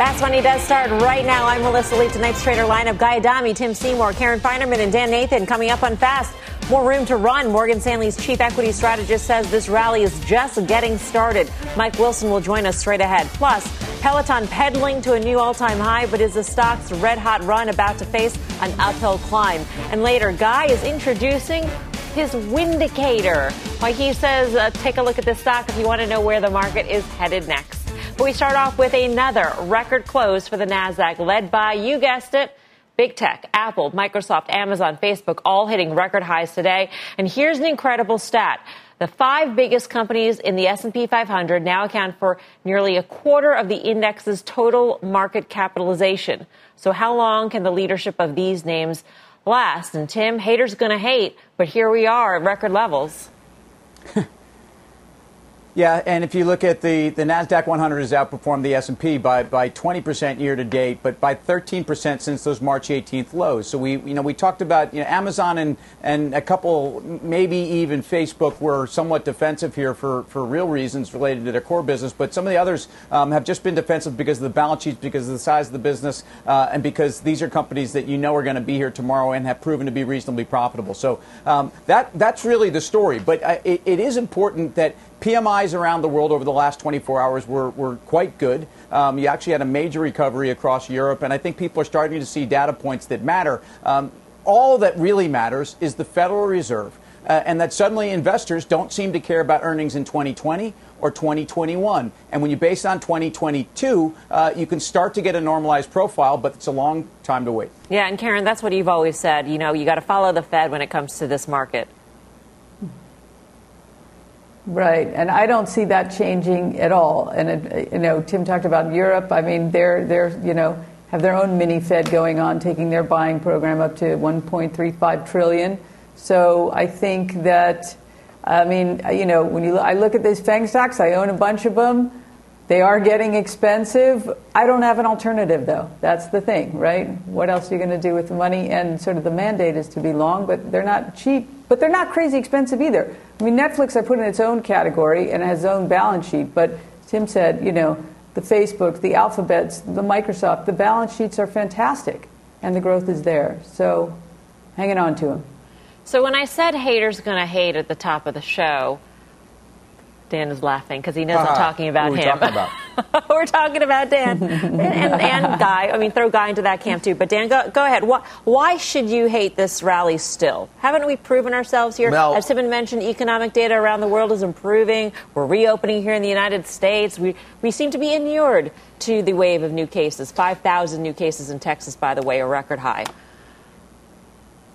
Fast Money does start right now. I'm Melissa Lee. Tonight's trader lineup: Guy Adami, Tim Seymour, Karen Finerman, and Dan Nathan. Coming up on Fast, more room to run. Morgan Stanley's chief equity strategist says this rally is just getting started. Mike Wilson will join us straight ahead. Plus, Peloton pedaling to a new all-time high, but is the stock's red-hot run about to face an uphill climb? And later, Guy is introducing his Windicator. Why he says, uh, take a look at this stock if you want to know where the market is headed next. But we start off with another record close for the NASDAQ, led by, you guessed it, Big tech, Apple, Microsoft, Amazon, Facebook, all hitting record highs today. And here's an incredible stat. The five biggest companies in the S&P 500 now account for nearly a quarter of the index's total market capitalization. So how long can the leadership of these names last? And Tim, haters going to hate, but here we are at record levels. Yeah, and if you look at the, the Nasdaq 100 has outperformed the S&P by by 20% year to date, but by 13% since those March 18th lows. So we you know we talked about you know Amazon and and a couple maybe even Facebook were somewhat defensive here for for real reasons related to their core business, but some of the others um, have just been defensive because of the balance sheets, because of the size of the business, uh, and because these are companies that you know are going to be here tomorrow and have proven to be reasonably profitable. So um, that that's really the story. But uh, it, it is important that PMIs around the world over the last 24 hours were, were quite good. Um, you actually had a major recovery across Europe, and I think people are starting to see data points that matter. Um, all that really matters is the Federal Reserve, uh, and that suddenly investors don't seem to care about earnings in 2020 or 2021. And when you base on 2022, uh, you can start to get a normalized profile, but it's a long time to wait. Yeah, and Karen, that's what you've always said. You know, you got to follow the Fed when it comes to this market. Right, and I don't see that changing at all. And it, you know, Tim talked about Europe. I mean, they're they're you know have their own mini Fed going on, taking their buying program up to 1.35 trillion. So I think that, I mean, uh, you know, when you I look at these Fang stocks, I own a bunch of them. They are getting expensive. I don't have an alternative, though. That's the thing, right? What else are you going to do with the money? And sort of the mandate is to be long, but they're not cheap, but they're not crazy expensive either. I mean, Netflix I put in its own category and it has its own balance sheet, but Tim said, you know, the Facebook, the Alphabets, the Microsoft, the balance sheets are fantastic, and the growth is there. So, hanging on to them. So when I said haters going to hate at the top of the show, Dan is laughing because he knows uh-huh. I'm talking about him. Talking about? we're talking about Dan and, and, and, Guy. I mean, throw Guy into that camp too. But Dan, go, go ahead. Why, why, should you hate this rally still? Haven't we proven ourselves here? Mel, As Tim mentioned, economic data around the world is improving. We're reopening here in the United States. We, we seem to be inured to the wave of new cases. 5,000 new cases in Texas, by the way, a record high.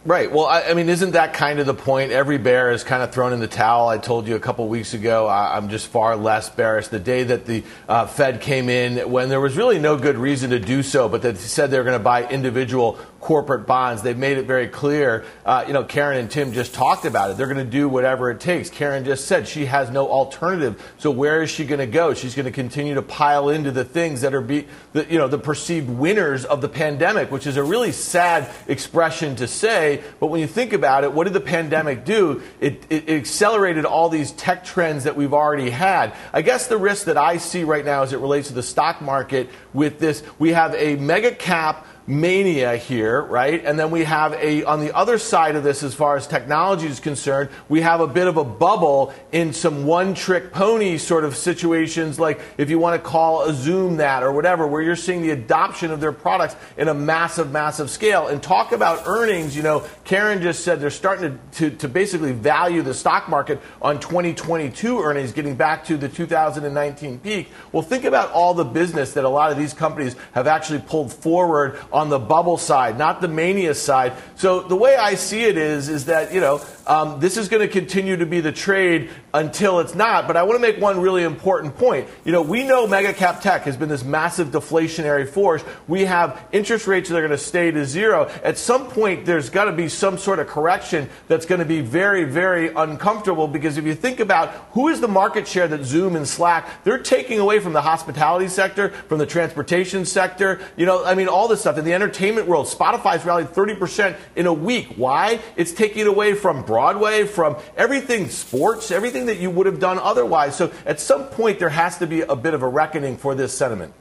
Right. Well, I, I, mean, isn't that kind of the point? Every bear is kind of thrown in the towel. I told you a couple weeks ago, I, am just far less bearish. The day that the uh, Fed came in, when there was really no good reason to do so, but they said they were going to buy individual corporate bonds. They've made it very clear. Uh, you know, Karen and Tim just talked about it. They're going to do whatever it takes. Karen just said she has no alternative. So where is she going to go? She's going to continue to pile into the things that are, be, the, you know, the perceived winners of the pandemic, which is a really sad expression to say. But when you think about it, what did the pandemic do? It, it, it accelerated all these tech trends that we've already had. I guess the risk that I see right now as it relates to the stock market with this, we have a mega cap mania here, right? And then we have a, on the other side of this, as far as technology is concerned, we have a bit of a bubble in some one trick pony sort of situations, like if you want to call a Zoom that or whatever, where you're seeing the adoption of their products in a massive, massive scale. And talk about earnings, you know, Karen just said they're starting to, to, to basically value the stock market on 2022 earnings, getting back to the 2019 peak. Well, think about all the business that a lot of these companies have actually pulled forward on the bubble side, not the mania side. So the way I see it is, is that, you know, um, this is going to continue to be the trade until it's not. But I want to make one really important point. You know, we know mega cap tech has been this massive deflationary force. We have interest rates that are going to stay to zero. At some point, there's got to be some sort of correction that's going to be very, very uncomfortable because if you think about who is the market share that Zoom and Slack, they're taking away from the hospitality sector, from the transportation sector, you know, I mean, all this stuff. In the entertainment world, Spotify's rallied 30% in a week. Why? It's taking away from Broadway, from everything sports, everything that you would have done otherwise. So at some point, there has to be a bit of a reckoning for this sentiment.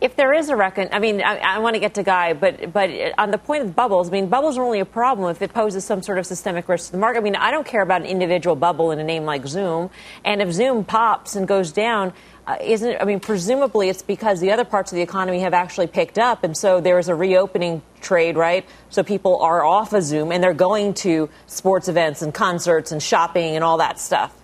if there is a reckon, I mean, I, I, want to get to Guy, but but on the point of bubbles, I mean, bubbles are only a problem if it poses some sort of systemic risk to the market. I mean, I don't care about an individual bubble in a name like Zoom, and if Zoom pops and goes down, uh, isn't I mean, presumably it's because the other parts of the economy have actually picked up, and so there is a reopening trade, right? So people are off of Zoom and they're going to sports events and concerts and shopping and all that stuff.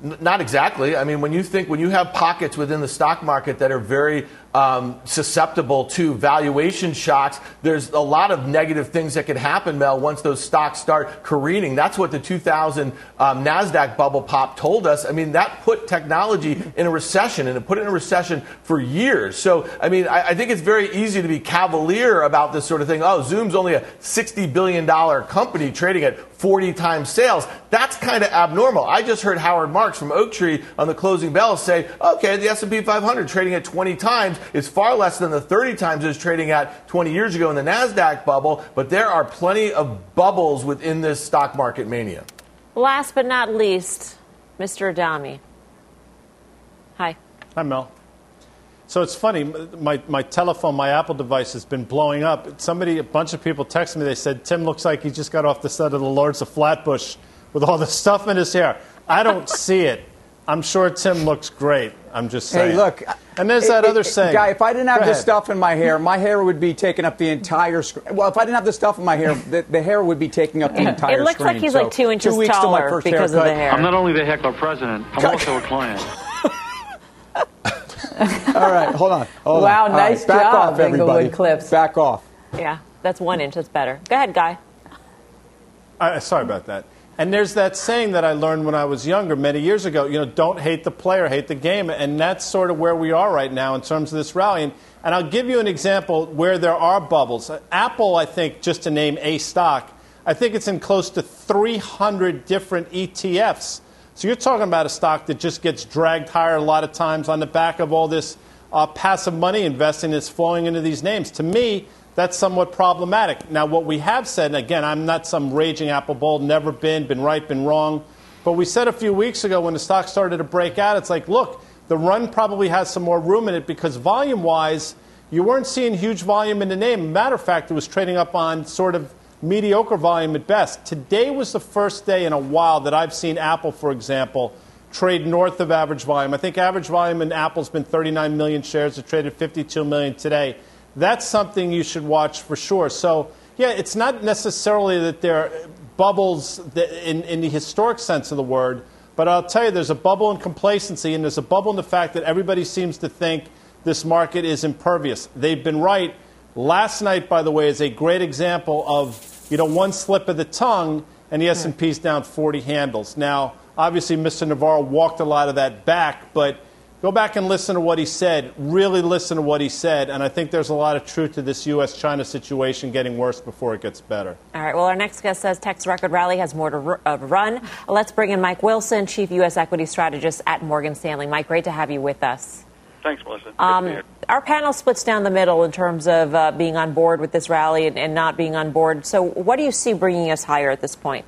Not exactly. I mean, when you think, when you have pockets within the stock market that are very um, susceptible to valuation shocks. There's a lot of negative things that could happen, Mel, once those stocks start careening. That's what the 2000 um, NASDAQ bubble pop told us. I mean, that put technology in a recession, and it put it in a recession for years. So, I mean, I, I think it's very easy to be cavalier about this sort of thing. Oh, Zoom's only a $60 billion company trading at 40 times sales. That's kind of abnormal. I just heard Howard Marks from Oaktree on the closing bell say, okay, the S&P 500 trading at 20 times is far less than the 30 times it was trading at 20 years ago in the NASDAQ bubble, but there are plenty of bubbles within this stock market mania. Last but not least, Mr. Adami. Hi. Hi, Mel. So it's funny, my, my telephone, my Apple device has been blowing up. Somebody, a bunch of people texted me, they said, Tim looks like he just got off the set of the Lords of Flatbush with all the stuff in his hair. I don't see it. I'm sure Tim looks great. I'm just saying. Hey, look. And there's that it, other saying. Guy, if I didn't have this stuff in my hair, my hair would be taking up the entire screen. Well, if I didn't have the stuff in my hair, the, the hair would be taking up the entire screen. It looks screen. like he's so, like two inches two taller because haircut. of the hair. I'm not only the heckler president, I'm also a client. All right, hold on. Hold wow, on. nice right, back job, off, everybody. Englewood Cliffs. Back off. Yeah, that's one inch. That's better. Go ahead, Guy. Uh, sorry about that. And there's that saying that I learned when I was younger, many years ago. You know, don't hate the player, hate the game. And that's sort of where we are right now in terms of this rally. And, and I'll give you an example where there are bubbles. Apple, I think, just to name a stock, I think it's in close to 300 different ETFs. So you're talking about a stock that just gets dragged higher a lot of times on the back of all this uh, passive money investing that's flowing into these names. To me, that's somewhat problematic. Now, what we have said, and again, I'm not some raging apple bull, never been, been right, been wrong, but we said a few weeks ago when the stock started to break out, it's like, look, the run probably has some more room in it because volume wise, you weren't seeing huge volume in the name. Matter of fact, it was trading up on sort of mediocre volume at best. Today was the first day in a while that I've seen Apple, for example, trade north of average volume. I think average volume in Apple's been 39 million shares. It traded 52 million today that's something you should watch for sure. So, yeah, it's not necessarily that there are bubbles in, in the historic sense of the word, but I'll tell you, there's a bubble in complacency, and there's a bubble in the fact that everybody seems to think this market is impervious. They've been right. Last night, by the way, is a great example of you know one slip of the tongue, and the S&P's down 40 handles. Now, obviously, Mr. Navarro walked a lot of that back, but Go back and listen to what he said. Really listen to what he said. And I think there's a lot of truth to this U.S. China situation getting worse before it gets better. All right. Well, our next guest says Tech's record rally has more to uh, run. Let's bring in Mike Wilson, Chief U.S. Equity Strategist at Morgan Stanley. Mike, great to have you with us. Thanks, Melissa. Um, our panel splits down the middle in terms of uh, being on board with this rally and, and not being on board. So, what do you see bringing us higher at this point?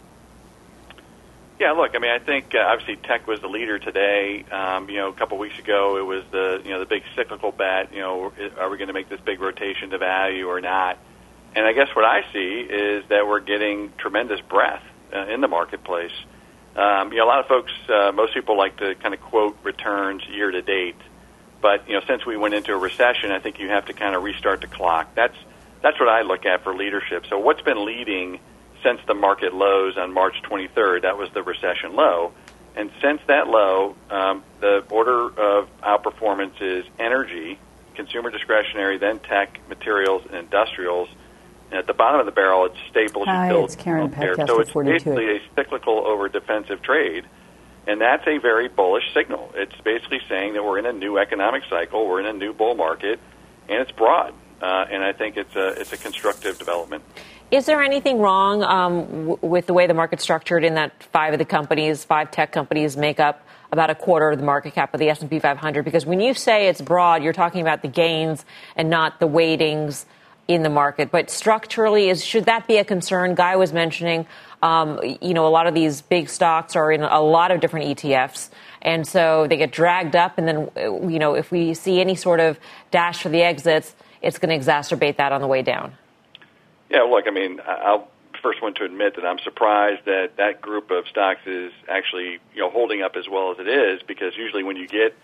Yeah, look, I mean, I think uh, obviously tech was the leader today. Um, you know, a couple weeks ago, it was the you know the big cyclical bet. You know, are we going to make this big rotation to value or not? And I guess what I see is that we're getting tremendous breadth uh, in the marketplace. Um, you know, a lot of folks, uh, most people like to kind of quote returns year to date, but you know, since we went into a recession, I think you have to kind of restart the clock. That's that's what I look at for leadership. So, what's been leading? Since the market lows on March 23rd. That was the recession low. And since that low, um, the order of outperformance is energy, consumer discretionary, then tech, materials, and industrials. And at the bottom of the barrel, it's staples, Hi, utilities, it's Karen healthcare. So it's basically a cyclical over defensive trade. And that's a very bullish signal. It's basically saying that we're in a new economic cycle, we're in a new bull market, and it's broad. Uh, and I think it's a, it's a constructive development. Is there anything wrong um, w- with the way the market's structured in that five of the companies, five tech companies, make up about a quarter of the market cap of the S&P 500? Because when you say it's broad, you're talking about the gains and not the weightings. in the market. But structurally, is should that be a concern? Guy was mentioning, um, you know, a lot of these big stocks are in a lot of different ETFs. And so they get dragged up. And then, you know, if we see any sort of dash for the exits, it's going to exacerbate that on the way down. Yeah, look, I mean, I'll first one to admit that I'm surprised that that group of stocks is actually, you know, holding up as well as it is because usually when you get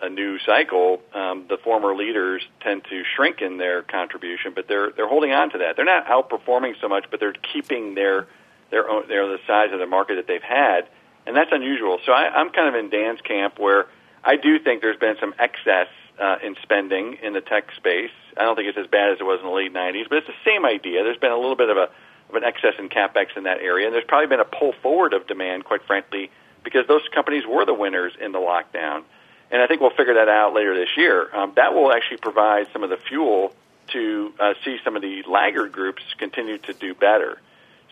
a new cycle, um, the former leaders tend to shrink in their contribution, but they're they're holding on to that. They're not outperforming so much, but they're keeping their their own their the size of the market that they've had, and that's unusual. So I, I'm kind of in Dan's camp where I do think there's been some excess uh, in spending in the tech space. I don't think it's as bad as it was in the late 90s, but it's the same idea. There's been a little bit of a of an excess in capex in that area, and there's probably been a pull forward of demand, quite frankly, because those companies were the winners in the lockdown and I think we'll figure that out later this year. Um, that will actually provide some of the fuel to uh, see some of the laggard groups continue to do better.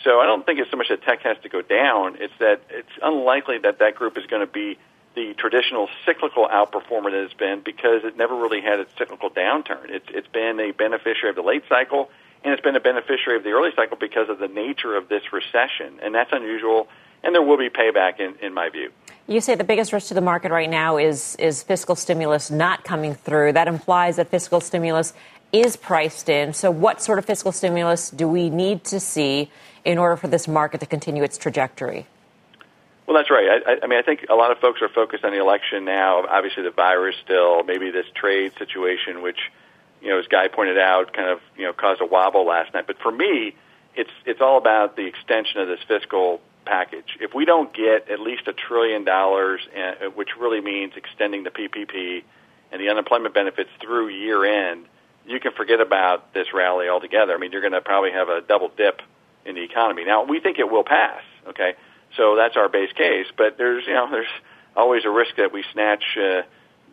So I don't think it's so much that tech has to go down; it's that it's unlikely that that group is going to be the traditional cyclical outperformer that it's been because it never really had a cyclical downturn. It's it's been a beneficiary of the late cycle, and it's been a beneficiary of the early cycle because of the nature of this recession, and that's unusual. And there will be payback, in, in my view. You say the biggest risk to the market right now is is fiscal stimulus not coming through. That implies that fiscal stimulus is priced in. So, what sort of fiscal stimulus do we need to see in order for this market to continue its trajectory? Well, that's right. I, I mean, I think a lot of folks are focused on the election now. Obviously, the virus still, maybe this trade situation, which, you know, as Guy pointed out, kind of you know caused a wobble last night. But for me, it's it's all about the extension of this fiscal package. If we don't get at least a trillion dollars, uh, which really means extending the PPP and the unemployment benefits through year end, you can forget about this rally altogether. I mean, you're going to probably have a double dip in the economy. Now, we think it will pass. Okay, so that's our base case. But there's you know there's always a risk that we snatch. Uh,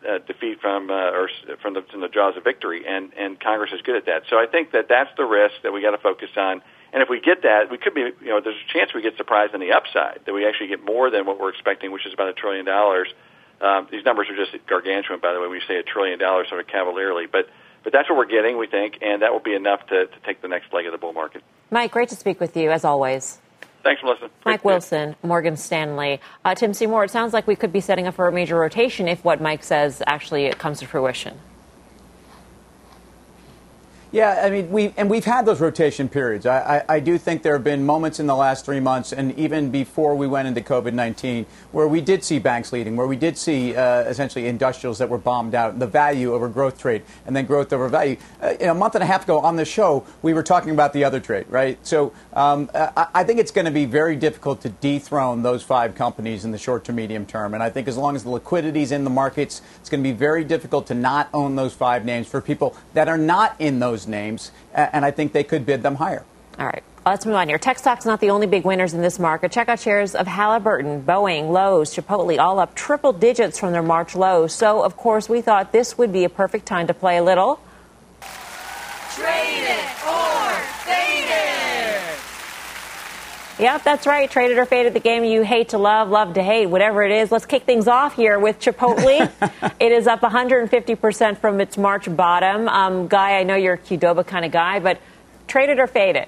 uh, defeat from uh, or from the, from the jaws of victory, and and Congress is good at that. So I think that that's the risk that we got to focus on. And if we get that, we could be, you know, there's a chance we get surprised on the upside, that we actually get more than what we're expecting, which is about a trillion dollars. Um, these numbers are just gargantuan, by the way, you say a trillion dollars sort of cavalierly. But, but that's what we're getting, we think, and that will be enough to, to take the next leg of the bull market. Mike, great to speak with you, as always. Thanks, Melissa. Mike Wilson, Morgan Stanley. Uh, Tim Seymour, it sounds like we could be setting up for a major rotation if what Mike says actually comes to fruition. Yeah, I mean, we and we've had those rotation periods. I, I, I, do think there have been moments in the last three months, and even before we went into COVID nineteen, where we did see banks leading, where we did see uh, essentially industrials that were bombed out, the value over growth trade, and then growth over value. Uh, a month and a half ago on the show, we were talking about the other trade, right? So um, I, I think it's going to be very difficult to dethrone those five companies in the short to medium term, and I think as long as the liquidity is in the markets, it's going to be very difficult to not own those five names for people that are not in those those names, and I think they could bid them higher. All right. Let's move on here. Tech stocks not the only big winners in this market. Check out shares of Halliburton, Boeing, Lowe's, Chipotle, all up triple digits from their March lows. So, of course, we thought this would be a perfect time to play a little. Trade it or fade it. Yep, that's right. Traded or faded the game you hate to love, love to hate, whatever it is. Let's kick things off here with Chipotle. it is up 150% from its March bottom. Um, guy, I know you're a Qdoba kind of guy, but traded or faded?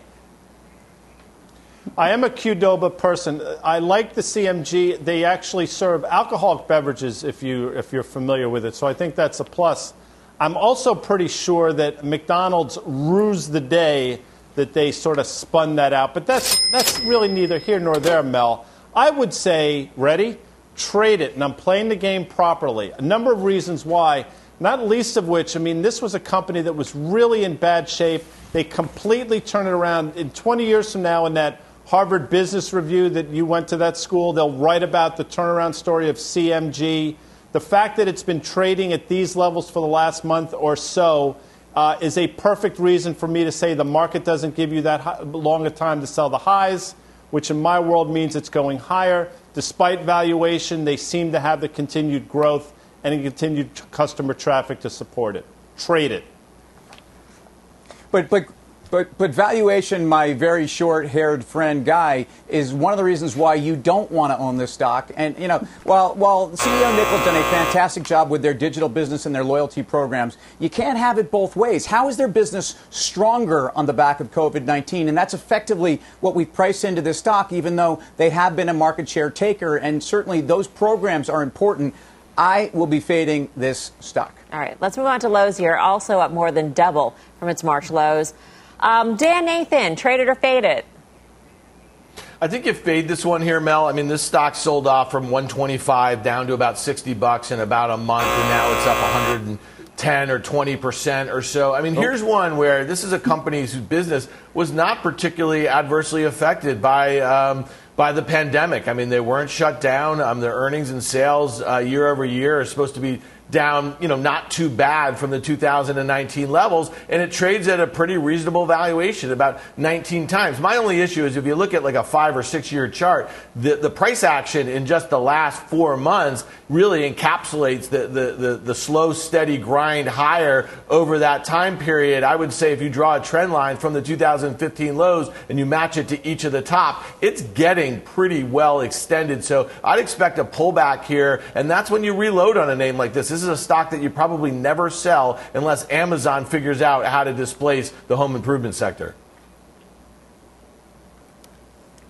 I am a Qdoba person. I like the CMG. They actually serve alcoholic beverages if you if you're familiar with it. So I think that's a plus. I'm also pretty sure that McDonald's rues the day that they sort of spun that out. But that's, that's really neither here nor there, Mel. I would say, ready? Trade it. And I'm playing the game properly. A number of reasons why, not least of which, I mean, this was a company that was really in bad shape. They completely turned it around. In 20 years from now, in that Harvard Business Review that you went to that school, they'll write about the turnaround story of CMG. The fact that it's been trading at these levels for the last month or so uh, is a perfect reason for me to say the market doesn't give you that high, long a time to sell the highs, which in my world means it's going higher. Despite valuation, they seem to have the continued growth and continued customer traffic to support it. Trade it. But, but But, but valuation, my very short haired friend Guy, is one of the reasons why you don't want to own this stock. And, you know, while, while CEO Niccol's done a fantastic job with their digital business and their loyalty programs, you can't have it both ways. How is their business stronger on the back of COVID 19? And that's effectively what we've priced into this stock, even though they have been a market share taker. And certainly those programs are important. I will be fading this stock. All right, let's move on to Lowe's here, also up more than double from its March lows. Um, Dan Nathan, traded or faded? I think you fade this one here, Mel. I mean, this stock sold off from 125 down to about 60 bucks in about a month, and now it's up 110 or 20 percent or so. I mean, here's one where this is a company whose business was not particularly adversely affected by. Um, by the pandemic. I mean, they weren't shut down. Um, their earnings and sales uh, year over year are supposed to be down, you know, not too bad from the 2019 levels, and it trades at a pretty reasonable valuation, about 19 times. My only issue is if you look at like a five or six year chart, the, the price action in just the last four months really encapsulates the, the, the, the slow, steady grind higher over that time period. I would say if you draw a trend line from the 2015 lows and you match it to each of the top, it's getting pretty well extended. So I'd expect a pullback here, and that's when you reload on a name like this. This is a stock that you probably never sell unless Amazon figures out how to displace the home improvement sector.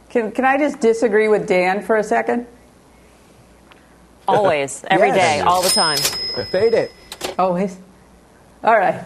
Can, can I just disagree with Dan for a second? Always, every Yes. day, all the time. Fade it. Always. All right.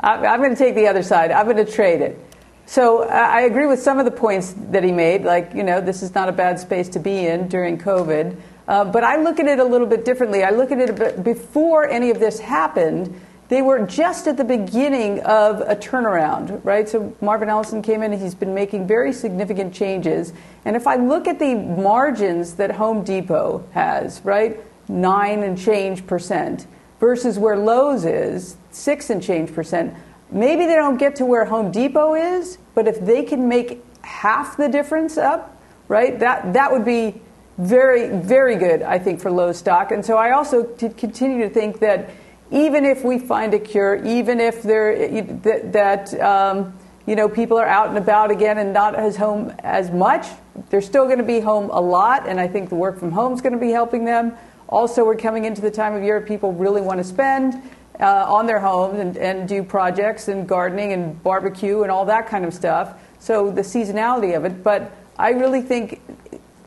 I- I'm going to take the other side. I'm going to trade it. So I I agree with some of the points that he made, like, you know, this is not a bad space to be in during COVID. Uh, but I look at it a little bit differently. I look at it a bit before any of this happened. They were just at the beginning of a turnaround, right? So Marvin Ellison came in and he's been making very significant changes. And if I look at the margins that Home Depot has, right, nine and change percent, versus where Lowe's is, six and change percent, maybe they don't get to where Home Depot is, but if they can make half the difference up, right, that, that would be very, very good, I think, for low stock. And so I also t- continue to think that even if we find a cure, even if there that, that um, you know people are out and about again and not as home as much, they're still going to be home a lot, and I think the work from home is going to be helping them. Also, we're coming into the time of year people really want to spend uh, on their homes and, and do projects and gardening and barbecue and all that kind of stuff. So the seasonality of it, but I really think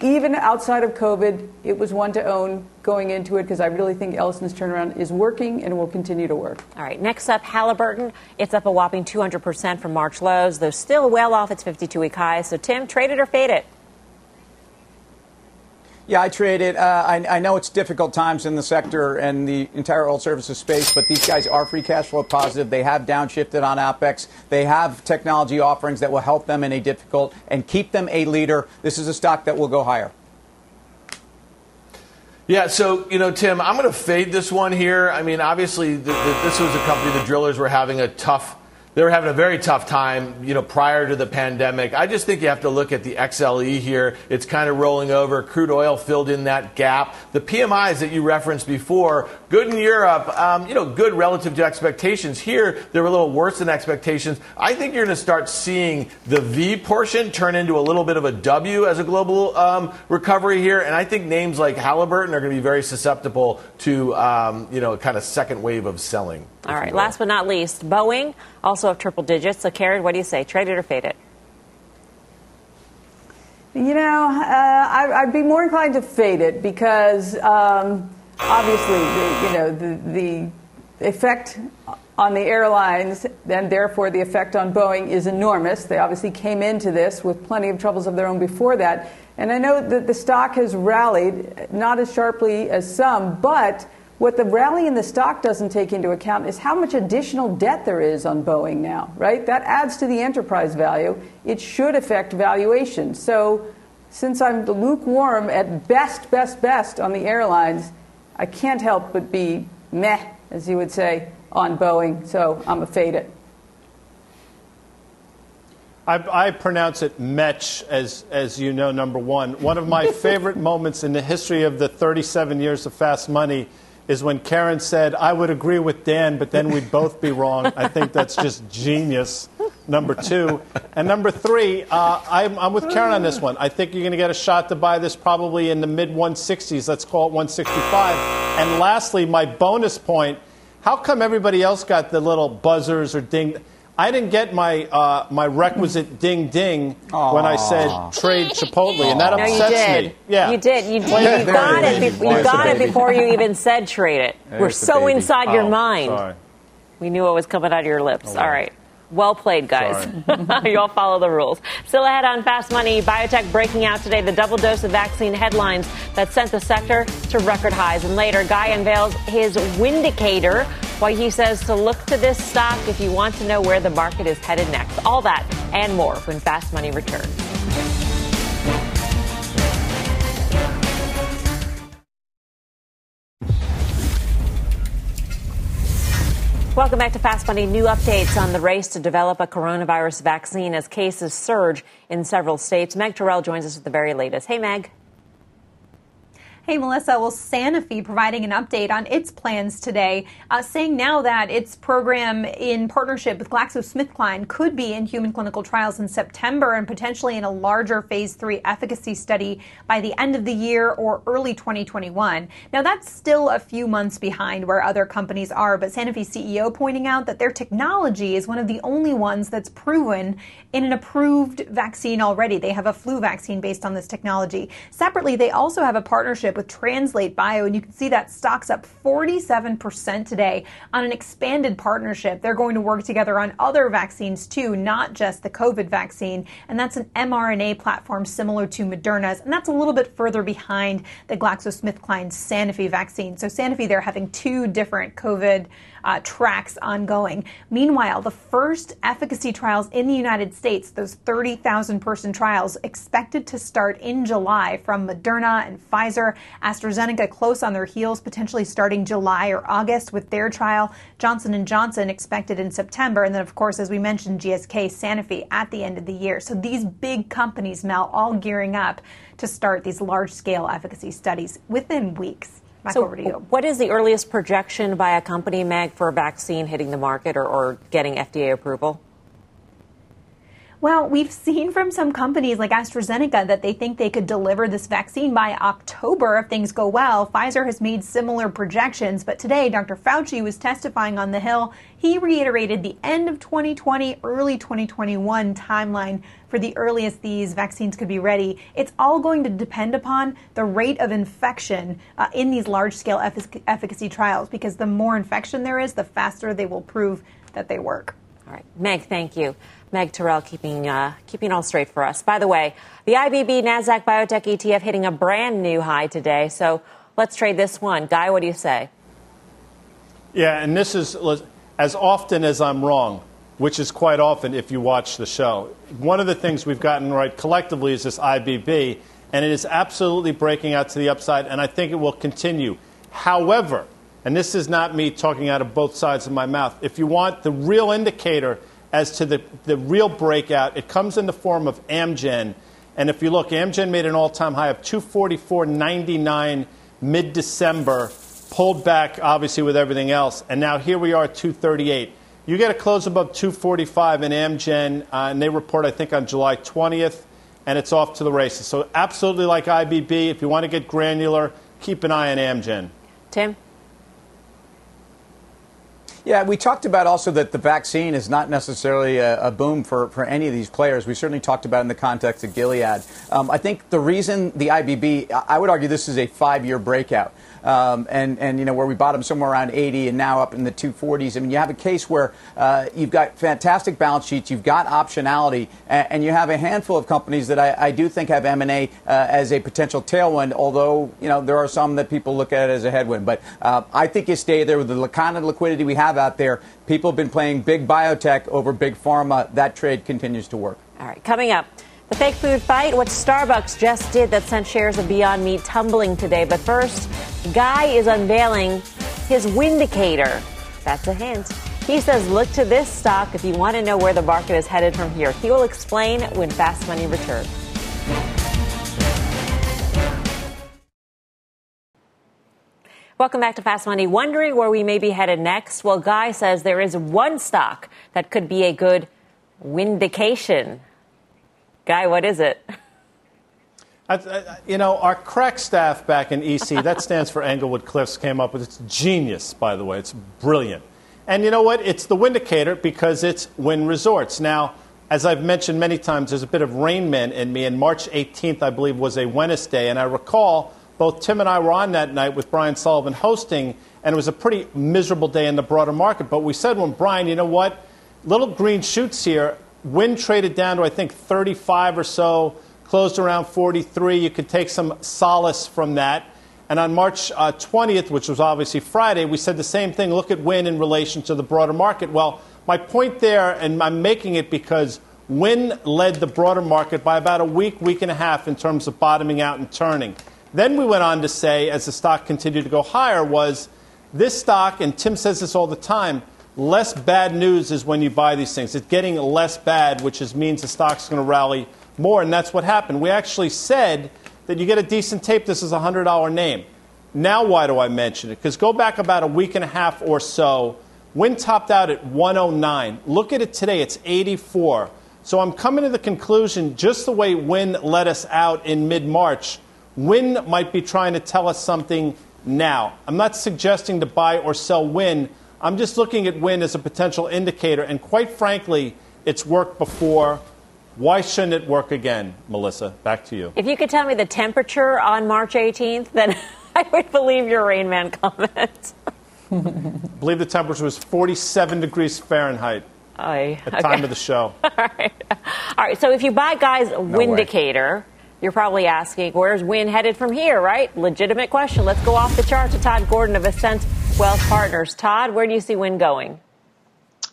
even outside of COVID, it was one to own going into it because I really think Ellison's turnaround is working and will continue to work. All right, next up, Halliburton. It's up a whopping 200% from March lows, though still well off its 52 week high. So, Tim, trade it or fade it? Yeah, I trade it. Uh, I, I know it's difficult times in the sector and the entire oil services space, but these guys are free cash flow positive. They have downshifted on OPEX. They have technology offerings that will help them in a difficult and keep them a leader. This is a stock that will go higher. Yeah, so you know, Tim, I'm going to fade this one here. I mean, obviously, the, the, this was a company the drillers were having a tough. They were having a very tough time, you know, prior to the pandemic. I just think you have to look at the XLE here. It's kind of rolling over. Crude oil filled in that gap. The PMIs that you referenced before, good in Europe, um, you know, good relative to expectations. Here, they were a little worse than expectations. I think you're going to start seeing the V portion turn into a little bit of a W as a global um, recovery here. And I think names like Halliburton are going to be very susceptible to, um, you know, kind of second wave of selling. All right, last but not least, Boeing, also up triple digits. So, Karen, what do you say? Trade it or fade it? You know, uh, I, I'd be more inclined to fade it because um, obviously, the, you know, the, the effect on the airlines and therefore the effect on Boeing is enormous. They obviously came into this with plenty of troubles of their own before that. And I know that the stock has rallied, not as sharply as some, but what the rally in the stock doesn't take into account is how much additional debt there is on Boeing now, right? That adds to the enterprise value. It should affect valuation. So, since I'm lukewarm at best, best, best on the airlines, I can't help but be meh, as you would say, on Boeing. So, I'm a fade it. I, I pronounce it Metch, as, as you know, number one. One of my favorite moments in the history of the 37 years of Fast Money is when Karen said, I would agree with Dan, but then we'd both be wrong. I think that's just genius. Number two, and number three, uh, I'm, I'm, with Karen on this one. I think you're going to get a shot to buy this probably in the mid 160s. Let's call it 165. And lastly, my bonus point: How come everybody else got the little buzzers or ding? I didn't get my uh, my requisite ding ding Aww. when I said trade Chipotle, and that upsets no, you did. me. Yeah, you did. You, you, you got it. Be- you got it before you even said trade it. There's We're so inside oh, your mind. Sorry. We knew what was coming out of your lips. Oh, All right. Well played, guys. you all follow the rules. Still ahead on Fast Money, biotech breaking out today the double dose of vaccine headlines that sent the sector to record highs. And later, Guy unveils his Windicator, why he says to look to this stock if you want to know where the market is headed next. All that and more when Fast Money returns. Welcome back to Fast Money. New updates on the race to develop a coronavirus vaccine as cases surge in several states. Meg Tirrell joins us with the very latest. Hey, Meg. Hey, Melissa. Well, Sanofi providing an update on its plans today, uh, saying now that its program in partnership with GlaxoSmithKline could be in human clinical trials in September and potentially in a larger phase three efficacy study by the end of the year or early 2021. Now, that's still a few months behind where other companies are, but Sanofi CEO pointing out that their technology is one of the only ones that's proven in an approved vaccine already. They have a flu vaccine based on this technology. Separately, they also have a partnership with Translate Bio, and you can see that stock's up 47% today on an expanded partnership. They're going to work together on other vaccines too, not just the COVID vaccine, and that's an mRNA platform similar to Moderna's, and that's a little bit further behind the GlaxoSmithKline Sanofi vaccine. So Sanofi, they're having two different COVID uh, tracks ongoing. Meanwhile, the first efficacy trials in the United States, those 30,000 person trials, expected to start in July from Moderna and Pfizer. AstraZeneca close on their heels, potentially starting July or August with their trial. Johnson & Johnson expected in September. And then, of course, as we mentioned, GSK, Sanofi at the end of the year. So these big companies, Mel, all gearing up to start these large scale efficacy studies within weeks. Back so over to you. What is the earliest projection by a company, Meg, for a vaccine hitting the market or, or getting FDA approval? Well, we've seen from some companies like AstraZeneca that they think they could deliver this vaccine by October if things go well. Pfizer has made similar projections, but today Dr. Fauci was testifying on the Hill. He reiterated the end of 2020, early 2021 timeline for the earliest these vaccines could be ready. It's all going to depend upon the rate of infection uh, in these large scale effic- efficacy trials because the more infection there is, the faster they will prove that they work. All right. Meg, thank you. Meg Tirrell keeping uh, keeping all straight for us. By the way, the IBB Nasdaq Biotech ETF hitting a brand new high today. So let's trade this one. Guy, what do you say? Yeah, and this is as often as I'm wrong, which is quite often if you watch the show. One of the things we've gotten right collectively is this IBB, and it is absolutely breaking out to the upside, and I think it will continue. However, and this is not me talking out of both sides of my mouth, if you want the real indicator as to the, the real breakout, it comes in the form of Amgen. And if you look, Amgen made an all time high of 244.99 mid December, pulled back obviously with everything else. And now here we are, at 238. You get a close above 245 in Amgen, uh, and they report, I think, on July 20th, and it's off to the races. So, absolutely like IBB, if you want to get granular, keep an eye on Amgen. Tim? Yeah, we talked about also that the vaccine is not necessarily a, a, boom for, for any of these players. We certainly talked about in the context of Gilead. Um, I think the reason the IBB, I would argue this is a five year breakout um, and and you know where we bottomed somewhere around 80 and now up in the 240s. I mean, you have a case where uh, you've got fantastic balance sheets, you've got optionality, and, and you have a handful of companies that I, I do think have M&A uh, as a potential tailwind. Although you know there are some that people look at as a headwind, but uh, I think you stay there with the kind of liquidity we have out there. People have been playing big biotech over big pharma. That trade continues to work. All right, coming up. The fake food fight, what Starbucks just did that sent shares of Beyond Meat tumbling today. But first, Guy is unveiling his Windicator. That's a hint. He says, look to this stock if you want to know where the market is headed from here. He will explain when Fast Money returns. Welcome back to Fast Money. Wondering where we may be headed next? Well, Guy says there is one stock that could be a good Windication. Guy, what is it? You know, our crack staff back in EC, that stands for Englewood Cliffs, came up with it's genius, by the way. It's brilliant. And you know what? It's the Windicator because it's Wynn Resorts. Now, as I've mentioned many times, there's a bit of Rain Man in me, and March 18th, I believe, was a Wednesday. And I recall both Tim and I were on that night with Brian Sullivan hosting, and it was a pretty miserable day in the broader market. But we said, when Brian, you know what? Little green shoots here. Wynn traded down to, I think, 35 or so closed around 43. You could take some solace from that. And on March uh, 20th, which was obviously Friday, we said the same thing look at Wynn in relation to the broader market. Well, my point there, and I'm making it because Wynn led the broader market by about a week, week and a half in terms of bottoming out and turning. Then we went on to say, as the stock continued to go higher, was this stock, and Tim says this all the time, less bad news is when you buy these things. It's getting less bad, which is, means the stock's going to rally more, and that's what happened. We actually said that you get a decent tape, this is a $100 name. Now, why do I mention it? Because go back about a week and a half or so. Wynn topped out at 109. Look at it today, it's 84. So I'm coming to the conclusion, just the way Wynn let us out in mid March, Wynn might be trying to tell us something now. I'm not suggesting to buy or sell Wynn. I'm just looking at Wynn as a potential indicator. And quite frankly, it's worked before. Why shouldn't it work again, Melissa? Back to you. If you could tell me the temperature on March 18th, then I would believe your Rain Man comment. I believe the temperature was 47 degrees Fahrenheit I, at okay. time of the show. All right. All right. So if you buy guys a Windicator, you're probably asking, where's Wynn headed from here, right? Legitimate question. Let's go off the chart to Todd Gordon of Ascent Wealth Partners. Todd, where do you see Wynn going?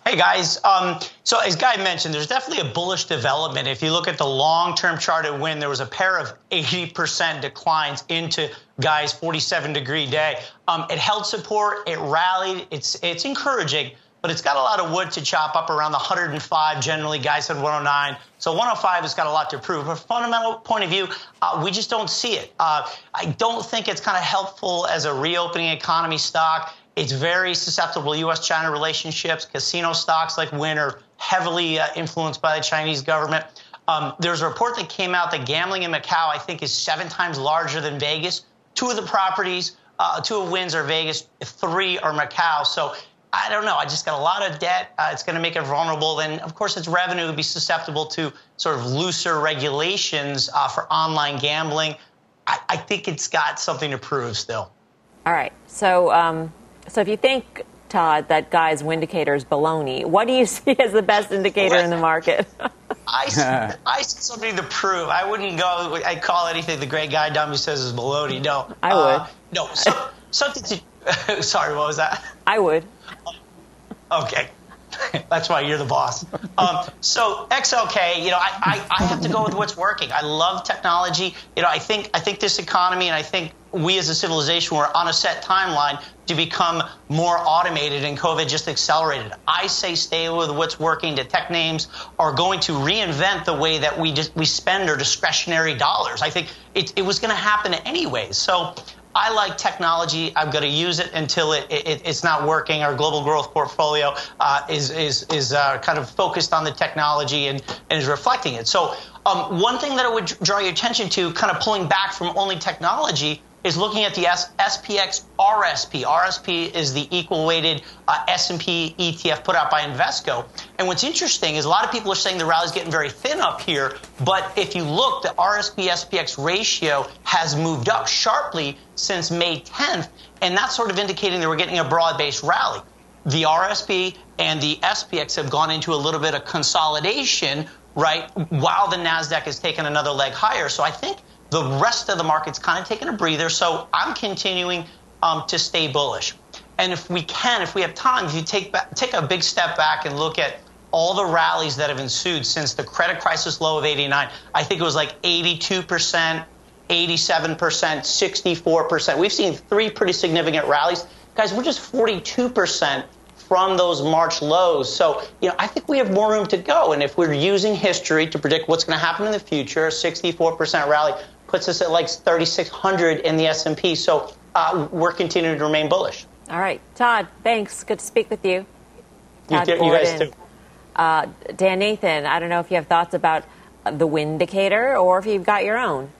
Hey guys, um, so as Guy mentioned, there's definitely a bullish development. If you look at the long-term chart at Wynn, there was a pair of 80% declines into Guy's 47 degree day. Um, it held support, it rallied, it's it's encouraging, but it's got a lot of wood to chop up around the 105. Generally, Guy said 109, so 105 has got a lot to prove. From a fundamental point of view, uh, we just don't see it. Uh, I don't think it's kind of helpful as a reopening economy stock. It's very susceptible to U.S. China relationships. Casino stocks like Wynn are heavily uh, influenced by the Chinese government. Um, there's a report that came out that gambling in Macau, I think, is seven times larger than Vegas. Two of the properties, uh, two of Wynn's are Vegas, three are Macau. So I don't know. I just got a lot of debt. Uh, it's going to make it vulnerable. And of course, its revenue would be susceptible to sort of looser regulations uh, for online gambling. I, I, think it's got something to prove still. All right. So, um, so if you think, Todd, that guy's Windicator is baloney, what do you see as the best indicator in the market? I, I see something to prove. I wouldn't go, I'd call anything the great Guy Adami says is baloney. No. I would. Uh, no. So, something to, sorry, what was that? I would. Okay. That's why you're the boss. Um, so XLK, you know, I, I, I, have to go with what's working. I love technology. You know, I think I think this economy and I think we as a civilization were on a set timeline to become more automated, and COVID just accelerated. I say stay with what's working. The tech names are going to reinvent the way that we we spend our discretionary dollars. I think it, it was going to happen anyways. So I like technology. I'm going to use it until it, it, it's not working. Our global growth portfolio uh, is is is uh, kind of focused on the technology and, and is reflecting it. So um, one thing that I would draw your attention to, kind of pulling back from only technology, is looking at the S- SPX RSP. RSP is the equal weighted uh, S&P ETF put out by Invesco. And what's interesting is a lot of people are saying the rally's getting very thin up here, but if you look, the RSP SPX ratio has moved up sharply since May 10th, and that's sort of indicating that we're getting a broad-based rally. The RSP and the SPX have gone into a little bit of consolidation, right, while the Nasdaq has taken another leg higher. So I think the rest of the market's kind of taking a breather, so I'm continuing um, to stay bullish. And if we can, if we have time, if you take back, take a big step back and look at all the rallies that have ensued since the credit crisis low of 89, I think it was like 82%, 87%, 64%. We've seen three pretty significant rallies. Guys, we're just 42% from those March lows. So, you know, I think we have more room to go. And if we're using history to predict what's going to happen in the future, a 64% rally puts us at like 3,600 in the S&P. So uh, we're continuing to remain bullish. All right, Todd. Thanks. Good to speak with you. Todd you, you guys too. Uh, Dan Nathan, I don't know if you have thoughts about the Windicator or if you've got your own.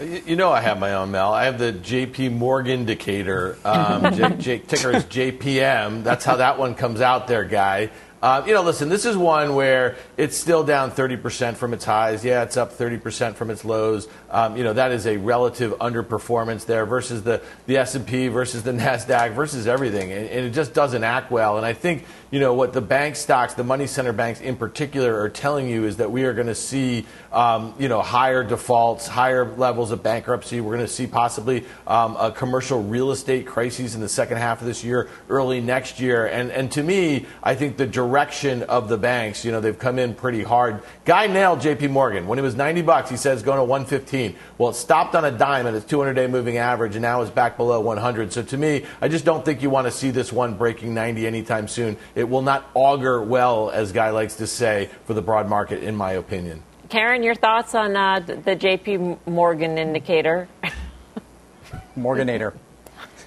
You know I have my own, Mel. I have the J.P. Morgan indicator. Um, J- J- ticker is JPM. That's how that one comes out there, guy. Uh, you know, listen, this is one where it's still down 30% from its highs. Yeah, it's up 30% from its lows. Um, you know, that is a relative underperformance there versus the, the S&P versus the NASDAQ versus everything. And, and it just doesn't act well. And I think, you know, what the bank stocks, the money center banks in particular are telling you is that we are going to see, um, you know, higher defaults, higher levels of bankruptcy. We're going to see possibly um, a commercial real estate crisis in the second half of this year, early next year. And, and to me, I think the direction of the banks, you know, they've come in pretty hard. Guy nailed JP Morgan. When it was 90 bucks, he says going to 115. Well, it stopped on a dime at its 200 day moving average and now is back below 100. So to me, I just don't think you want to see this one breaking 90 anytime soon. It will not augur well, as Guy likes to say, for the broad market, in my opinion. Karen, your thoughts on uh, the JP Morgan indicator? Morganator.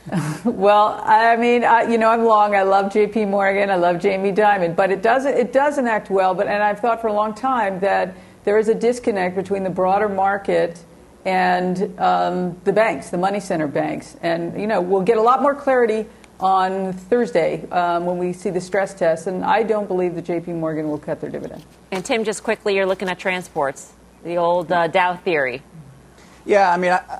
well, I mean, I, you know, I'm long. I love J.P. Morgan. I love Jamie Dimon, but it doesn't. It doesn't act well. But and I've thought for a long time that there is a disconnect between the broader market and um, the banks, the money center banks. And, you know, we'll get a lot more clarity on Thursday um, when we see the stress test. And I don't believe that JP Morgan will cut their dividend. And, Tim, just quickly, you're looking at transports, the old uh, Dow theory. Yeah, I mean, I,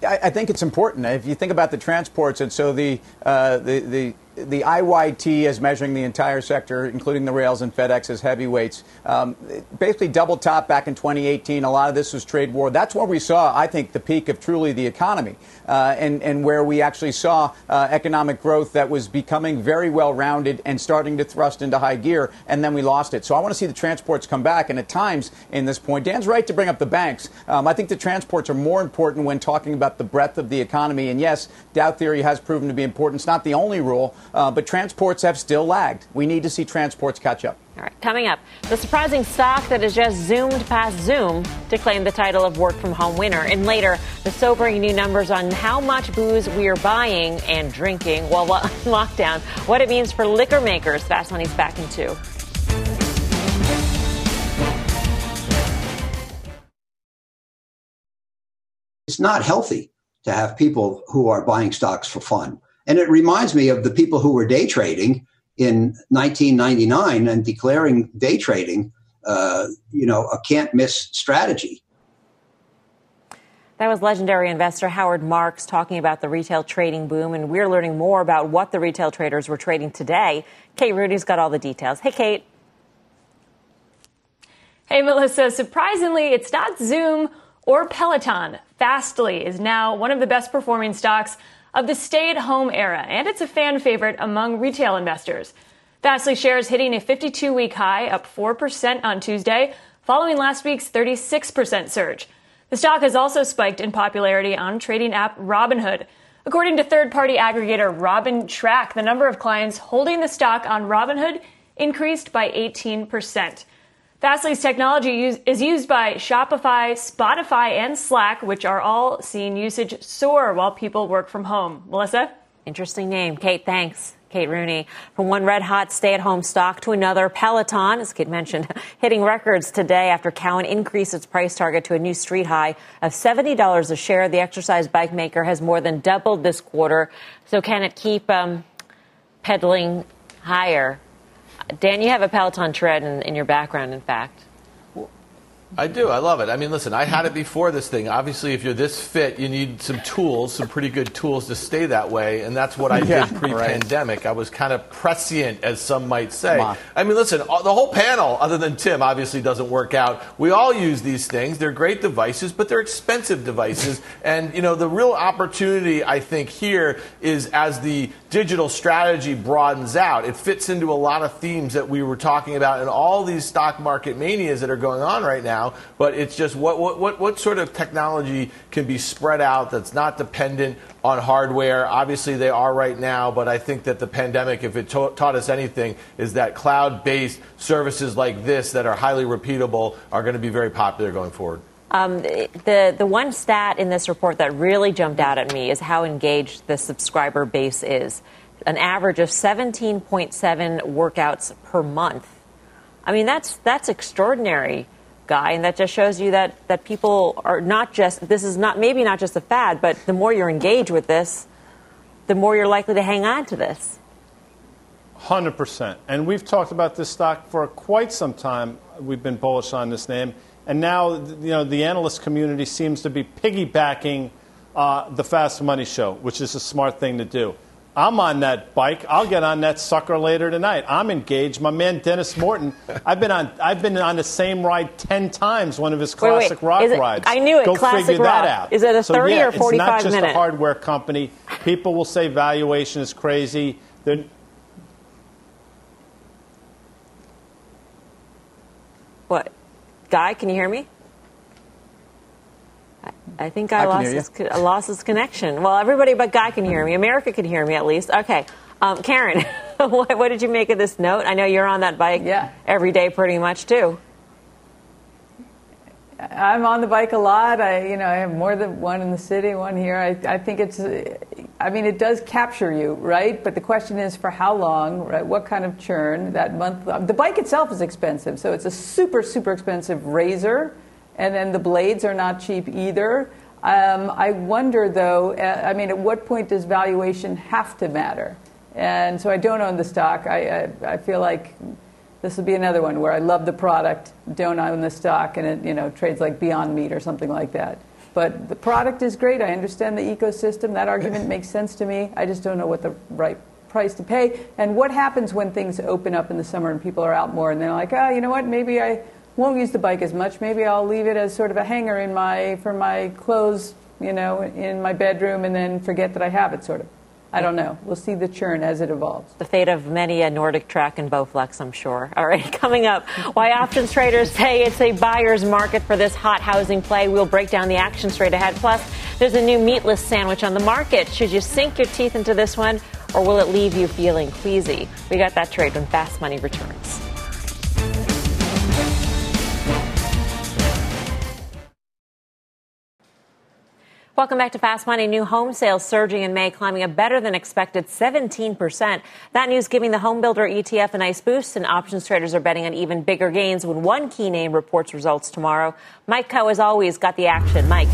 I, think it's important. If you think about the transports, and so the, uh, the, the the IYT is measuring the entire sector, including the rails and FedEx as heavyweights, um, basically double top back in 2018. A lot of this was trade war. That's where we saw, I think, the peak of truly the economy, uh, and and where we actually saw uh, economic growth that was becoming very well rounded and starting to thrust into high gear, and then we lost it. So I want to see the transports come back, and at times in this point, Dan's right to bring up the banks. Um, I think the transports are more important when talking about the breadth of the economy. And yes, Dow theory has proven to be important. It's not the only rule. Uh, but transports have still lagged. We need to see transports catch up. All right, coming up, the surprising stock that has just zoomed past Zoom to claim the title of work from home winner. And later, the sobering new numbers on how much booze we are buying and drinking while on lockdown, what it means for liquor makers. Fast Money's back in two. It's not healthy to have people who are buying stocks for fun. And it reminds me of the people who were day trading in 1999 and declaring day trading, uh, you know, a can't miss strategy. That was legendary investor Howard Marks talking about the retail trading boom, and we're learning more about what the retail traders were trading today. Kate Rooney's got all the details. Hey, Kate. Hey, Melissa. Surprisingly, it's not Zoom or Peloton. Fastly is now one of the best performing stocks of the stay at home era, and it's a fan favorite among retail investors. Fastly shares hitting a 52 week high, up 4% on Tuesday, following last week's 36% surge. The stock has also spiked in popularity on trading app Robinhood. According to third party aggregator Robin Track, the number of clients holding the stock on Robinhood increased by 18%. Fastly's technology is used by Shopify, Spotify, and Slack, which are all seeing usage soar while people work from home. Melissa? Interesting name. Kate, thanks. Kate Rooney. From one red hot stay at home stock to another, Peloton, as Kate mentioned, hitting records today after Cowen increased its price target to a new street high of $70 a share. The exercise bike maker has more than doubled this quarter. So can it keep um, pedaling higher? Dan, you have a Peloton tread in, in your background, in fact. I do. I love it. I mean, listen, I had it before this thing. Obviously, if you're this fit, you need some tools, some pretty good tools to stay that way. And that's what I yeah, did pre pandemic. Right. I was kind of prescient, as some might say. I mean, listen, the whole panel, other than Tim, obviously doesn't work out. We all use these things. They're great devices, but they're expensive devices. and, you know, the real opportunity, I think, here is as the digital strategy broadens out, it fits into a lot of themes that we were talking about and all these stock market manias that are going on right now now, but it's just what, what, what, what sort of technology can be spread out that's not dependent on hardware. Obviously, they are right now, but I think that the pandemic, if it ta- taught us anything, is that cloud based services like this that are highly repeatable are going to be very popular going forward. Um, the the one stat in this report that really jumped out at me is how engaged the subscriber base is. an average of 17.7 workouts per month. I mean, that's that's extraordinary, guy, and that just shows you that that people are not just this is not maybe not just a fad, but the more you're engaged with this, the more you're likely to hang on to this. 100%. And we've talked about this stock for quite some time. We've been bullish on this name. And now, you know, the analyst community seems to be piggybacking uh, the Fast Money Show, which is a smart thing to do. I'm on that bike. I'll get on that sucker later tonight. I'm engaged. My man Denis Morton. I've been on. I've been on the same ride ten times. One of his classic wait, wait. rock it, rides. I knew it. Go classic figure rock. that out. Is it a so, 30 yeah, or 45 minute? It's not just minute? a hardware company. People will say valuation is crazy. They're, What, guy? Can you hear me? I- I think I, I lost his, I lost his connection. Well, everybody but Guy can hear me. America can hear me at least. Okay. Um, Karen, what, what did you make of this note? I know you're on that bike Yeah. every day pretty much too. I'm on the bike a lot. I, you know, I have more than one in the city, one here. I, I think it's, uh, I mean, it does capture you, right? But the question is for how long, right? What kind of churn that month? The bike itself is expensive, so it's a super, super expensive razor, and then the blades are not cheap either. Um, I wonder, though. Uh, I mean, at what point does valuation have to matter? And so I don't own the stock. I, I, I feel like this will be another one where I love the product, don't own the stock, and it you know trades like Beyond Meat or something like that. But the product is great. I understand the ecosystem. That argument makes sense to me. I just don't know what the right price to pay. And what happens when things open up in the summer and people are out more and they're like, ah, you know what? Maybe I won't use the bike as much. Maybe I'll leave it as sort of a hanger in my for my clothes, you know, in my bedroom, and then forget that I have it. Sort of. I don't know. We'll see the churn as it evolves. The fate of many a NordicTrack and Bowflex, I'm sure. All right, coming up, why options traders say it's a buyer's market for this hot housing play. We'll break down the action straight ahead. Plus, there's a new meatless sandwich on the market. Should you sink your teeth into this one, or will it leave you feeling queasy? We got that trade when Fast Money returns. Welcome back to Fast Money. New home sales surging in May, climbing a better than expected 17%. That news giving the home builder ETF a nice boost, and options traders are betting on even bigger gains when one key name reports results tomorrow. Mike Khouw, as always, got the action. Mike.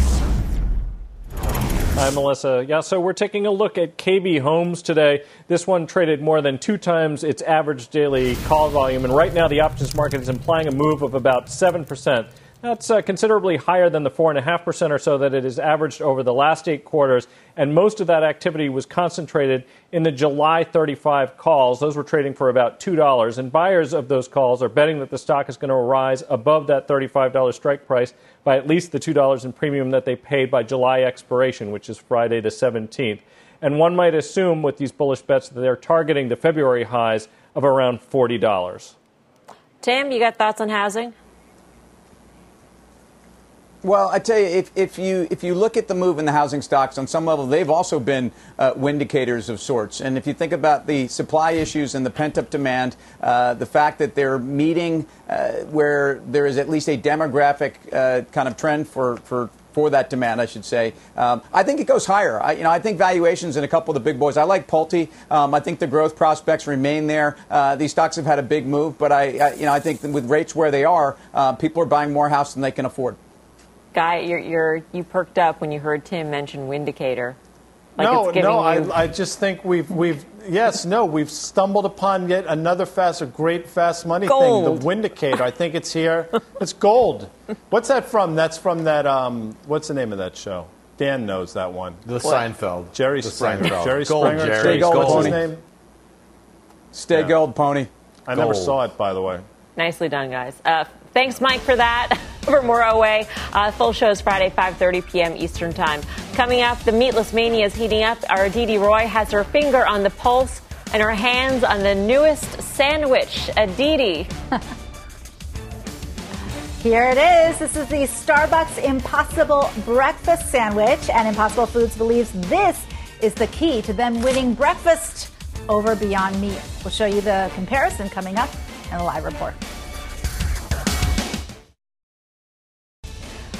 Hi, Melissa. Yeah, so we're taking a look at KB Homes today. This one traded more than two times its average daily call volume, and right now the options market is implying a move of about 7%. That's uh, considerably higher than the 4.5% or so that it has averaged over the last eight quarters, and most of that activity was concentrated in the July 35 calls. Those were trading for about $2, and buyers of those calls are betting that the stock is going to rise above that $35 strike price by at least the $2 in premium that they paid by July expiration, which is Friday the 17th. And one might assume with these bullish bets that they're targeting the February highs of around $40. Tim, you got thoughts on housing? Well, I tell you, if, if you if you look at the move in the housing stocks, on some level, they've also been uh, windicators of sorts. And if you think about the supply issues and the pent up demand, uh, the fact that they're meeting uh, where there is at least a demographic uh, kind of trend for for for that demand, I should say. Um, I think it goes higher. I, you know, I think valuations in a couple of the big boys. I like Pulte. Um, I think the growth prospects remain there. Uh, these stocks have had a big move, but I, I, you know, I think with rates where they are, uh, people are buying more house than they can afford. Guy, you're, you're, you perked up when you heard Tim mention Windicator. Like no, no, you- I, I just think we've, we've, yes, no, we've stumbled upon yet another fast, a great fast money Gold. thing, the Windicator. I think it's here. It's gold. What's that from? That's from that, um, what's the name of that show? Dan knows that one. The Seinfeld. Jerry The Springer. Seinfeld. Jerry Gold, Springer. Jerry. Jerry Gold. What's Gold. his name? Stay Yeah. gold, pony. I never saw it, by the way. Nicely done, guys. Uh, thanks, Mike, for that. For more OA, uh, full show is Friday, 5:30 p.m. Eastern Time. Coming up, the meatless mania is heating up. Our Aditi Roy has her finger on the pulse and her hands on the newest sandwich. Aditi. Here it is. This is the Starbucks Impossible Breakfast Sandwich, and Impossible Foods believes this is the key to them winning breakfast over Beyond Meat. We'll show you the comparison coming up in a live report.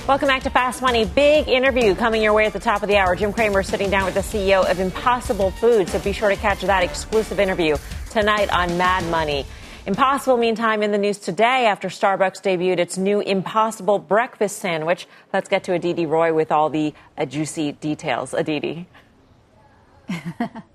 Welcome back to Fast Money. Big interview coming your way at the top of the hour. Jim Cramer sitting down with the CEO of Impossible Foods. So be sure to catch that exclusive interview tonight on Mad Money. Impossible, meantime, in the news today after Starbucks debuted its new Impossible breakfast sandwich. Let's get to Aditi Roy with all the uh, juicy details. Aditi.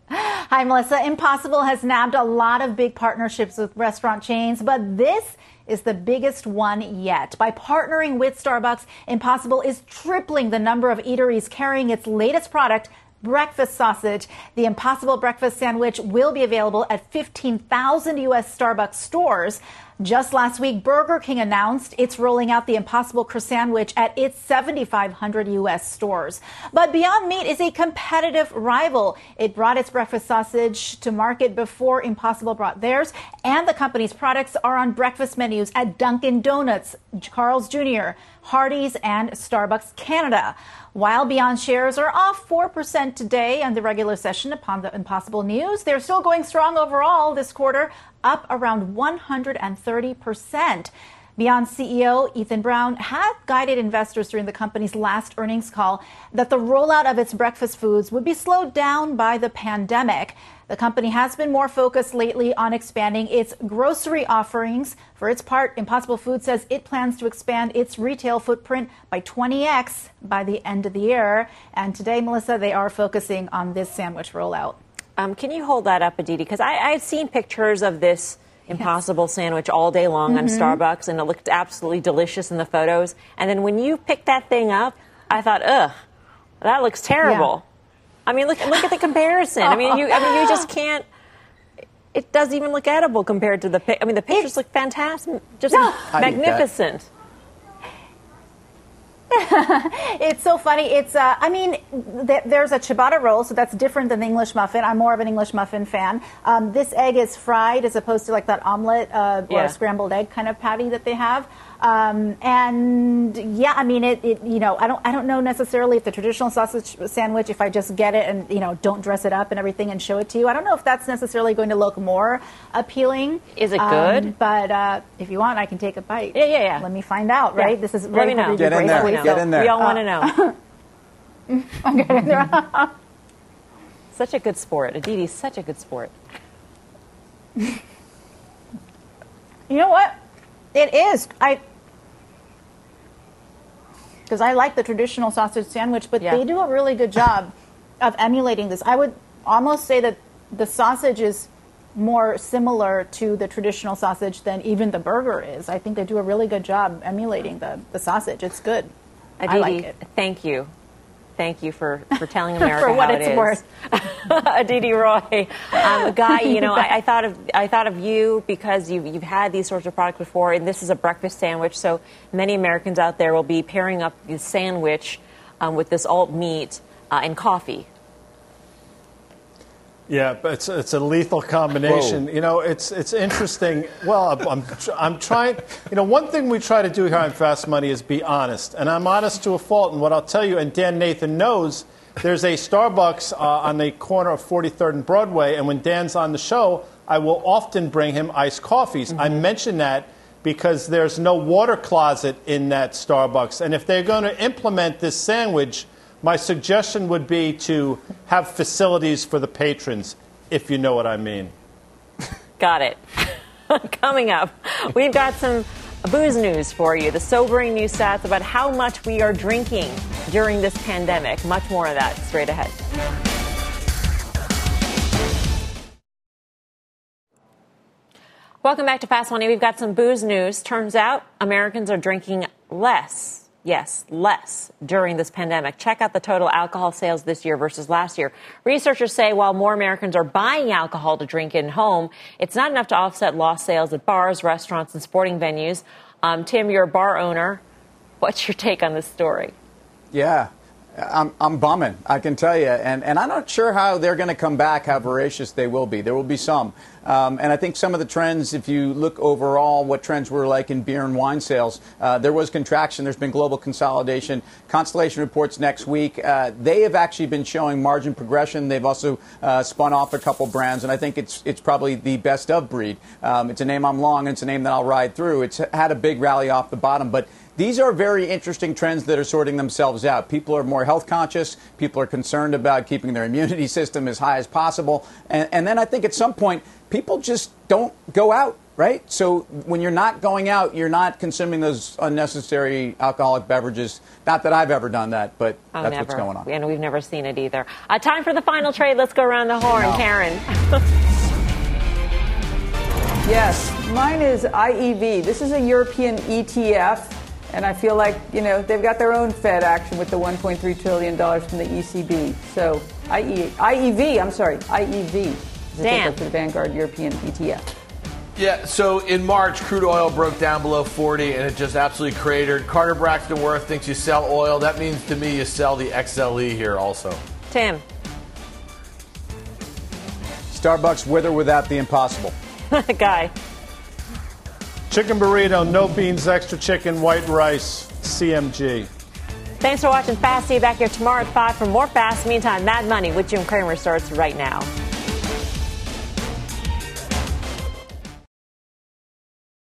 Hi, Melissa. Impossible has nabbed a lot of big partnerships with restaurant chains, but this is the biggest one yet. By partnering with Starbucks, Impossible is tripling the number of eateries carrying its latest product, breakfast sausage. The Impossible Breakfast Sandwich will be available at 15,000 U.S. Starbucks stores. Just last week, Burger King announced it's rolling out the Impossible Croissant at its 7,500 U.S. stores. But Beyond Meat is a competitive rival. It brought its breakfast sausage to market before Impossible brought theirs, and the company's products are on breakfast menus at Dunkin' Donuts, Carl's Jr., Hardee's, and Starbucks Canada. While Beyond shares are off 4% today on the regular session upon the Impossible news, they're still going strong overall this quarter, up around 130%. Beyond CEO Ethan Brown had guided investors during the company's last earnings call that the rollout of its breakfast foods would be slowed down by the pandemic. The company has been more focused lately on expanding its grocery offerings. For its part, Impossible Food says it plans to expand its retail footprint by 20x by the end of the year. And today, Melissa, they are focusing on this sandwich rollout. Um, can you hold that up, Aditi? Because I've seen pictures of this impossible yes. sandwich all day long mm-hmm. on Starbucks, and it looked absolutely delicious in the photos. And then when you picked that thing up, I thought, ugh, that looks terrible. Yeah. I mean, look look at the comparison. I mean, you I mean, you just can't. It doesn't even look edible compared to the. I mean, the pictures look fantastic, just no. magnificent. it's so funny. It's, uh, I mean, th- there's a ciabatta roll, so that's different than the English muffin. I'm more of an English muffin fan. Um, this egg is fried as opposed to like that omelet uh, or yeah. scrambled egg kind of patty that they have. Um, and yeah, I mean, it, it, You know, I don't. I don't know necessarily if the traditional sausage sandwich, if I just get it and you know don't dress it up and everything and show it to you, I don't know if that's necessarily going to look more appealing. Is it good? Um, but uh, if you want, I can take a bite. Yeah, yeah, yeah. Let me find out. Right. Yeah. This is let me know. Get in there. Get in there. We all uh, want to know. I'm getting there. such a good sport. Aditi's such a good sport. you know what? It is. I because I like the traditional sausage sandwich, but yeah. they do a really good job of emulating this. I would almost say that the sausage is more similar to the traditional sausage than even the burger is. I think they do a really good job emulating the, the sausage. It's good. Aditi, I like it. Thank you. Thank you for, for telling America for what it's it worth. Aditi Roy, um, Guy, you know, I, I, thought of I thought of you because you've you've had these sorts of products before, and this is a breakfast sandwich. So many Americans out there will be pairing up the sandwich um, with this alt meat uh, and coffee. Yeah, but it's, it's a lethal combination. Whoa. You know, it's it's interesting. Well, I'm I'm trying. You know, one thing we try to do here on Fast Money is be honest, and I'm honest to a fault. And what I'll tell you, and Dan Nathan knows, there's a Starbucks uh, on the corner of 43rd and Broadway, and when Dan's on the show, I will often bring him iced coffees. Mm-hmm. I mention that because there's no water closet in that Starbucks, and if they're going to implement this sandwich my suggestion would be to have facilities for the patrons, if you know what I mean. Got it. Coming up, we've got some booze news for you. The sobering new stats about how much we are drinking during this pandemic. Much more of that straight ahead. Welcome back to Fast Money. We've got some booze news. Turns out Americans are drinking less Yes, less during this pandemic. Check out the total alcohol sales this year versus last year. Researchers say while more Americans are buying alcohol to drink in home, it's not enough to offset lost sales at bars, restaurants, and sporting venues. Um, Tim, you're a bar owner. What's your take on this story? Yeah, I'm, I'm bumming, I can tell you. And, and I'm not sure how they're going to come back, how voracious they will be. There will be some. Um, and I think some of the trends, if you look overall, what trends were like in beer and wine sales, uh, there was contraction. There's been global consolidation. Constellation reports next week. Uh, they have actually been showing margin progression. They've also uh, spun off a couple brands, and I think it's it's probably the best of breed. Um, it's a name I'm long, and it's a name that I'll ride through. It's had a big rally off the bottom, but these are very interesting trends that are sorting themselves out. People are more health conscious. People are concerned about keeping their immunity system as high as possible. And, and then I think at some point, people just don't go out right? So when you're not going out, you're not consuming those unnecessary alcoholic beverages. Not that I've ever done that, but oh, that's never. what's going on. And we've never seen it either. Uh, time for the final trade. Let's go around the horn, No. Karen. Yes, mine is IEV. This is a European ETF, and I feel like you know they've got their own Fed action with the 1.3 trillion dollars from the ECB. So IE, IEV, I'm sorry, IEV is the Dan. for the Vanguard European ETF. Yeah, so in March, crude oil broke down below 40 and it just absolutely cratered. Carter Braxton Worth thinks you sell oil. That means to me you sell the XLE here also. Tim. Starbucks with or without the impossible. Guy. Chicken burrito, no beans, extra chicken, white rice, CMG. Thanks for watching Fast. See you back here tomorrow at 5 for more Fast. Meantime, Mad Money with Jim Cramer starts right now.